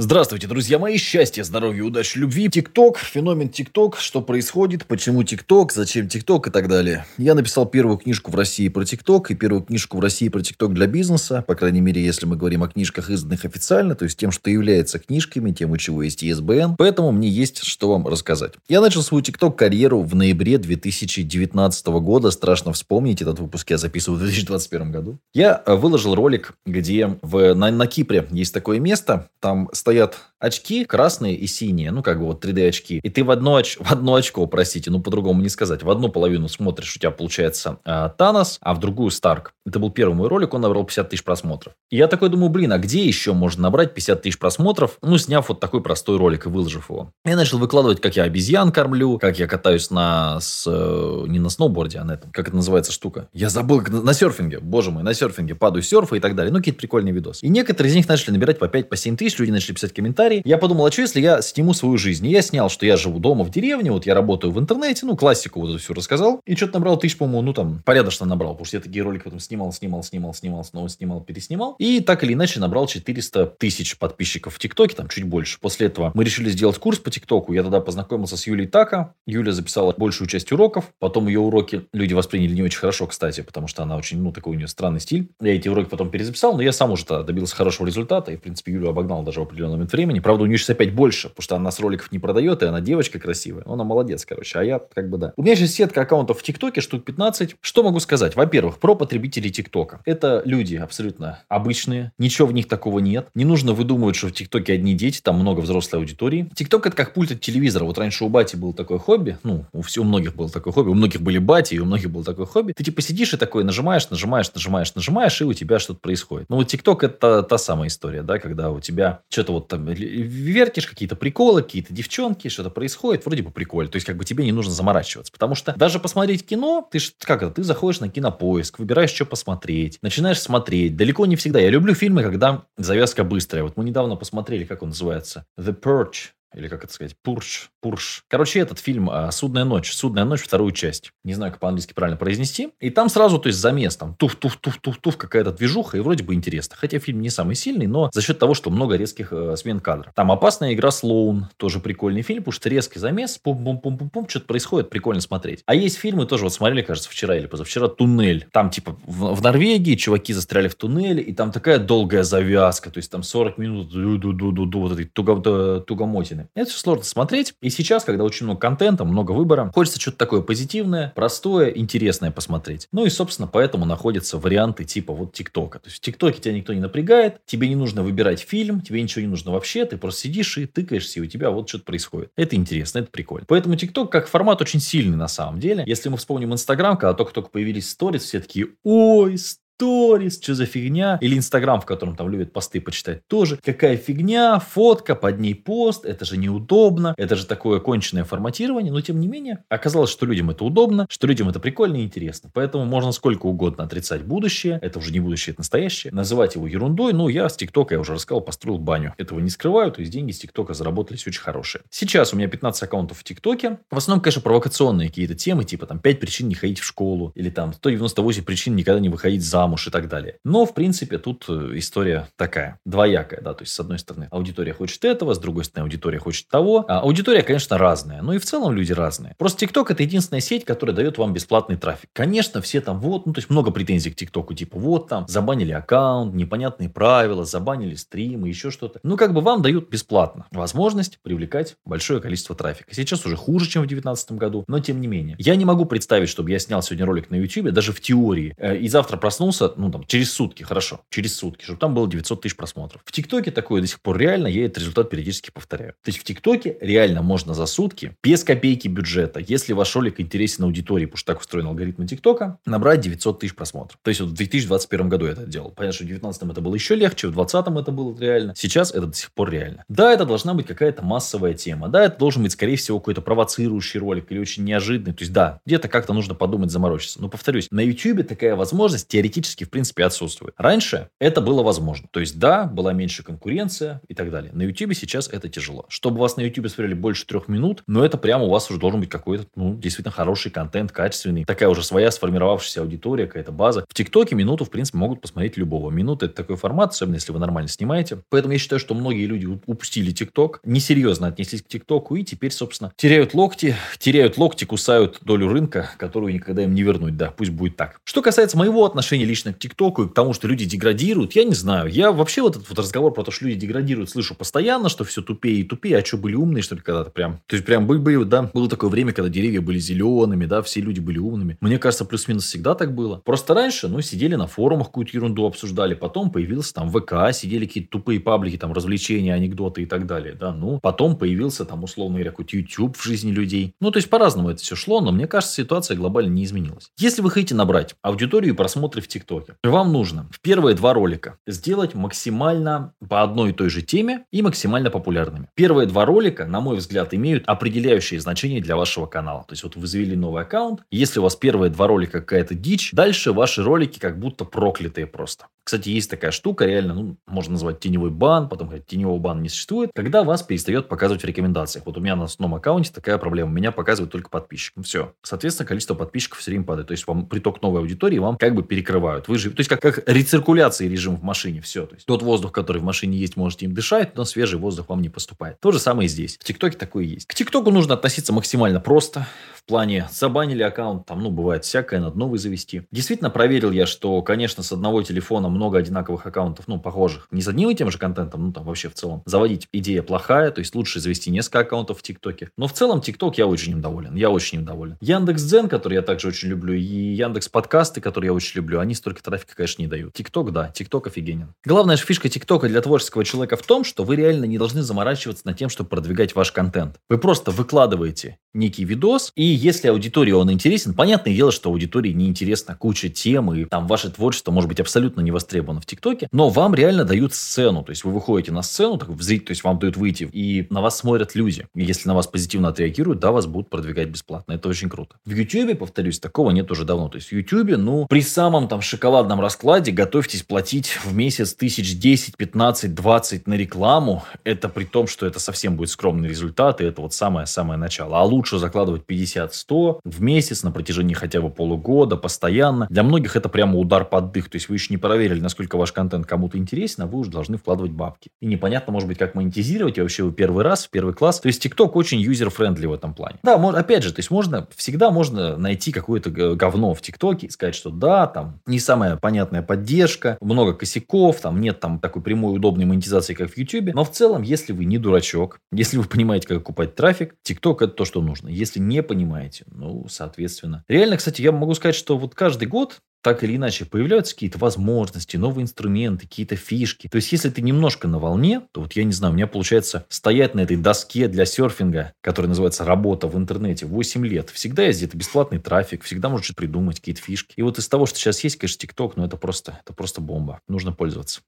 Здравствуйте, друзья мои. Счастья, здоровья, удачи, любви. ТикТок, феномен ТикТок, что происходит, почему ТикТок, зачем ТикТок и так далее. Я написал первую книжку в России про ТикТок и первую книжку в России про ТикТок для бизнеса. По крайней мере, если мы говорим о книжках, изданных официально, то есть тем, что является книжками, тем, у чего есть ИСБН. Поэтому мне есть что вам рассказать. Я начал свою ТикТок-карьеру в ноябре 2019 года. Страшно вспомнить, этот выпуск я записываю в 2021 году. Я выложил ролик, где в, на, на Кипре есть такое место, там стоят очки красные и синие, ну, как бы вот 3D очки. И ты в одно, оч... в одно очко, простите, ну, по-другому не сказать, в одну половину смотришь, у тебя получается э, Танос, а в другую Старк. Это был первый мой ролик, он набрал 50 тысяч просмотров. И я такой думаю, блин, а где еще можно набрать 50 тысяч просмотров, ну, сняв вот такой простой ролик и выложив его. Я начал выкладывать, как я обезьян кормлю, как я катаюсь на, с, э, не на сноуборде, а на этом, как это называется штука. Я забыл, как, на серфинге, боже мой, на серфинге, падаю с серфа и так далее. Ну, какие-то прикольные видосы. И некоторые из них начали набирать по 5, по 7 тысяч, люди начали писать комментарии. Я подумал, а что если я сниму свою жизнь? И я снял, что я живу дома в деревне, вот я работаю в интернете, ну, классику вот эту всю рассказал. И что-то набрал тысяч, по-моему, ну, там, порядочно набрал, потому что я такие ролики потом снимал, снимал, снимал, снимал, снова снимал, переснимал. И так или иначе набрал 400 тысяч подписчиков в ТикТоке, там, чуть больше. После этого мы решили сделать курс по ТикТоку. Я тогда познакомился с Юлей Така. Юля записала большую часть уроков. Потом ее уроки люди восприняли не очень хорошо, кстати, потому что она очень, ну, такой у нее странный стиль. Я эти уроки потом перезаписал, но я сам уже добился хорошего результата. И, в принципе, Юлю обогнал даже в определенный момент времени. Правда, у нее сейчас опять больше, потому что она с роликов не продает, и она девочка красивая. Она молодец, короче. А я как бы да. У меня сейчас сетка аккаунтов в ТикТоке, штук 15. Что могу сказать? Во-первых, про потребителей ТикТока. Это люди абсолютно обычные. Ничего в них такого нет. Не нужно выдумывать, что в ТикТоке одни дети, там много взрослой аудитории. ТикТок это как пульт от телевизора. Вот раньше у бати был такое хобби. Ну, у, у многих было такое хобби. У многих были бати, и у многих было такое хобби. Ты типа сидишь и такой нажимаешь, нажимаешь, нажимаешь, нажимаешь, и у тебя что-то происходит. Ну, вот ТикТок это та самая история, да, когда у тебя что-то вот там вертишь, какие-то приколы, какие-то девчонки, что-то происходит, вроде бы прикольно. То есть, как бы тебе не нужно заморачиваться. Потому что даже посмотреть кино, ты ж, как это, ты заходишь на кинопоиск, выбираешь, что посмотреть, начинаешь смотреть. Далеко не всегда. Я люблю фильмы, когда завязка быстрая. Вот мы недавно посмотрели, как он называется, The Purge или как это сказать, Пурш, Пурш. Короче, этот фильм а, «Судная ночь», «Судная ночь», вторую часть. Не знаю, как по-английски правильно произнести. И там сразу, то есть, замес, там, туф-туф-туф-туф-туф, какая-то движуха, и вроде бы интересно. Хотя фильм не самый сильный, но за счет того, что много резких э, смен кадров. Там «Опасная игра Слоун», тоже прикольный фильм, потому что резкий замес, пум-пум-пум-пум-пум, что-то происходит, прикольно смотреть. А есть фильмы, тоже вот смотрели, кажется, вчера или позавчера, «Туннель». Там, типа, в, в Норвегии чуваки застряли в туннеле, и там такая долгая завязка, то есть, там 40 минут ду-ду-ду-ду, вот этой тугомотины. Это все сложно смотреть. И сейчас, когда очень много контента, много выбора, хочется что-то такое позитивное, простое, интересное посмотреть. Ну и, собственно, поэтому находятся варианты типа вот ТикТока. То есть в ТикТоке тебя никто не напрягает, тебе не нужно выбирать фильм, тебе ничего не нужно вообще, ты просто сидишь и тыкаешься, и у тебя вот что-то происходит. Это интересно, это прикольно. Поэтому ТикТок как формат очень сильный на самом деле. Если мы вспомним Инстаграм, когда только-только появились сторис, все такие, ой, сторис, что за фигня. Или Инстаграм, в котором там любят посты почитать тоже. Какая фигня, фотка, под ней пост, это же неудобно, это же такое конченное форматирование. Но тем не менее, оказалось, что людям это удобно, что людям это прикольно и интересно. Поэтому можно сколько угодно отрицать будущее. Это уже не будущее, это настоящее. Называть его ерундой. Ну, я с ТикТока, я уже рассказал, построил баню. Этого не скрываю, то есть деньги с ТикТока заработались очень хорошие. Сейчас у меня 15 аккаунтов в ТикТоке. В основном, конечно, провокационные какие-то темы, типа там 5 причин не ходить в школу, или там 198 причин никогда не выходить замуж замуж и так далее. Но, в принципе, тут э, история такая, двоякая, да, то есть, с одной стороны, аудитория хочет этого, с другой стороны, аудитория хочет того. А аудитория, конечно, разная, но и в целом люди разные. Просто ТикТок это единственная сеть, которая дает вам бесплатный трафик. Конечно, все там вот, ну, то есть, много претензий к ТикТоку, типа, вот там, забанили аккаунт, непонятные правила, забанили стримы, еще что-то. Ну, как бы вам дают бесплатно возможность привлекать большое количество трафика. Сейчас уже хуже, чем в 2019 году, но тем не менее. Я не могу представить, чтобы я снял сегодня ролик на YouTube, даже в теории, э, и завтра проснулся проснулся, ну, там, через сутки, хорошо, через сутки, чтобы там было 900 тысяч просмотров. В ТикТоке такое до сих пор реально, я этот результат периодически повторяю. То есть, в ТикТоке реально можно за сутки, без копейки бюджета, если ваш ролик интересен аудитории, потому что так устроен алгоритм ТикТока, набрать 900 тысяч просмотров. То есть, вот в 2021 году я это делал. Понятно, что в 2019 это было еще легче, в 2020 это было реально. Сейчас это до сих пор реально. Да, это должна быть какая-то массовая тема. Да, это должен быть, скорее всего, какой-то провоцирующий ролик или очень неожиданный. То есть, да, где-то как-то нужно подумать, заморочиться. Но, повторюсь, на YouTube такая возможность теоретически практически, в принципе, отсутствует. Раньше это было возможно. То есть, да, была меньше конкуренция и так далее. На YouTube сейчас это тяжело. Чтобы вас на YouTube смотрели больше трех минут, но это прямо у вас уже должен быть какой-то, ну, действительно хороший контент, качественный. Такая уже своя сформировавшаяся аудитория, какая-то база. В ТикТоке минуту, в принципе, могут посмотреть любого. Минута – это такой формат, особенно если вы нормально снимаете. Поэтому я считаю, что многие люди упустили ТикТок, несерьезно отнеслись к ТикТоку и теперь, собственно, теряют локти, теряют локти, кусают долю рынка, которую никогда им не вернуть. Да, пусть будет так. Что касается моего отношения лично к ТикТоку и к тому, что люди деградируют, я не знаю. Я вообще вот этот вот разговор про то, что люди деградируют, слышу постоянно, что все тупее и тупее. А что, были умные, что ли, когда-то прям? То есть, прям были, были, да, было такое время, когда деревья были зелеными, да, все люди были умными. Мне кажется, плюс-минус всегда так было. Просто раньше, ну, сидели на форумах, какую-то ерунду обсуждали, потом появился там ВК, сидели какие-то тупые паблики, там, развлечения, анекдоты и так далее, да, ну, потом появился там, условно говоря, какой-то YouTube в жизни людей. Ну, то есть, по-разному это все шло, но мне кажется, ситуация глобально не изменилась. Если вы хотите набрать аудиторию и просмотры в ТикТоке, вам нужно в первые два ролика сделать максимально по одной и той же теме и максимально популярными. Первые два ролика, на мой взгляд, имеют определяющее значение для вашего канала. То есть, вот вы завели новый аккаунт, если у вас первые два ролика какая-то дичь, дальше ваши ролики как будто проклятые просто. Кстати, есть такая штука, реально, ну, можно назвать теневой бан, потом говорить, теневого бана не существует, когда вас перестает показывать в рекомендациях. Вот у меня на основном аккаунте такая проблема. Меня показывают только подписчикам. Все. Соответственно, количество подписчиков все время падает. То есть, вам приток новой аудитории вам как бы перекрывают. Вы же, то есть, как, как рециркуляция режим в машине. Все. То есть, тот воздух, который в машине есть, можете им дышать, но свежий воздух вам не поступает. То же самое и здесь. В ТикТоке такое есть. К ТикТоку нужно относиться максимально просто. В плане забанили аккаунт, там, ну, бывает всякое, надо новый завести. Действительно, проверил я, что, конечно, с одного телефона много одинаковых аккаунтов, ну, похожих. Не с одним и тем же контентом, ну, там, вообще в целом. Заводить идея плохая, то есть, лучше завести несколько аккаунтов в ТикТоке. Но в целом, ТикТок я очень им доволен. Я очень им доволен. Яндекс Дзен, который я также очень люблю, и Яндекс Подкасты, которые я очень люблю, они столько трафика, конечно, не дают. ТикТок, да, ТикТок офигенен. Главная фишка ТикТока для творческого человека в том, что вы реально не должны заморачиваться над тем, чтобы продвигать ваш контент. Вы просто выкладываете некий видос, и если аудитории он интересен, понятное дело, что аудитории неинтересна куча тем, и там ваше творчество может быть абсолютно не в ТикТоке, но вам реально дают сцену, то есть вы выходите на сцену, так, в зритель, то есть вам дают выйти, и на вас смотрят люди. И если на вас позитивно отреагируют, да, вас будут продвигать бесплатно. Это очень круто. В Ютубе, повторюсь, такого нет уже давно. То есть в Ютубе, ну, при самом там шоколадном раскладе готовьтесь платить в месяц тысяч 10, 15, 20 на рекламу. Это при том, что это совсем будет скромный результат, и это вот самое-самое начало. А лучше закладывать 50-100 в месяц на протяжении хотя бы полугода, постоянно. Для многих это прямо удар под дых. То есть вы еще не проверили, насколько ваш контент кому-то интересен, а вы уже должны вкладывать бабки. И непонятно, может быть, как монетизировать, и вообще вы первый раз, в первый класс. То есть TikTok очень user-friendly в этом плане. Да, опять же, то есть можно, всегда можно найти какое-то говно в ТикТоке и сказать, что да, там не самая понятная поддержка, много косяков, там нет там такой прямой удобной монетизации, как в YouTube. Но в целом, если вы не дурачок, если вы понимаете, как купать трафик, TikTok это то, что нужно. Если не понимаете, ну, соответственно. Реально, кстати, я могу сказать, что вот каждый год так или иначе появляются какие-то возможности, новые инструменты, какие-то фишки. То есть, если ты немножко на волне, то вот я не знаю, у меня получается стоять на этой доске для серфинга, которая называется работа в интернете, 8 лет. Всегда есть где-то бесплатный трафик, всегда можешь придумать какие-то фишки. И вот из того, что сейчас есть, конечно, ТикТок, но это просто, это просто бомба. Нужно пользоваться.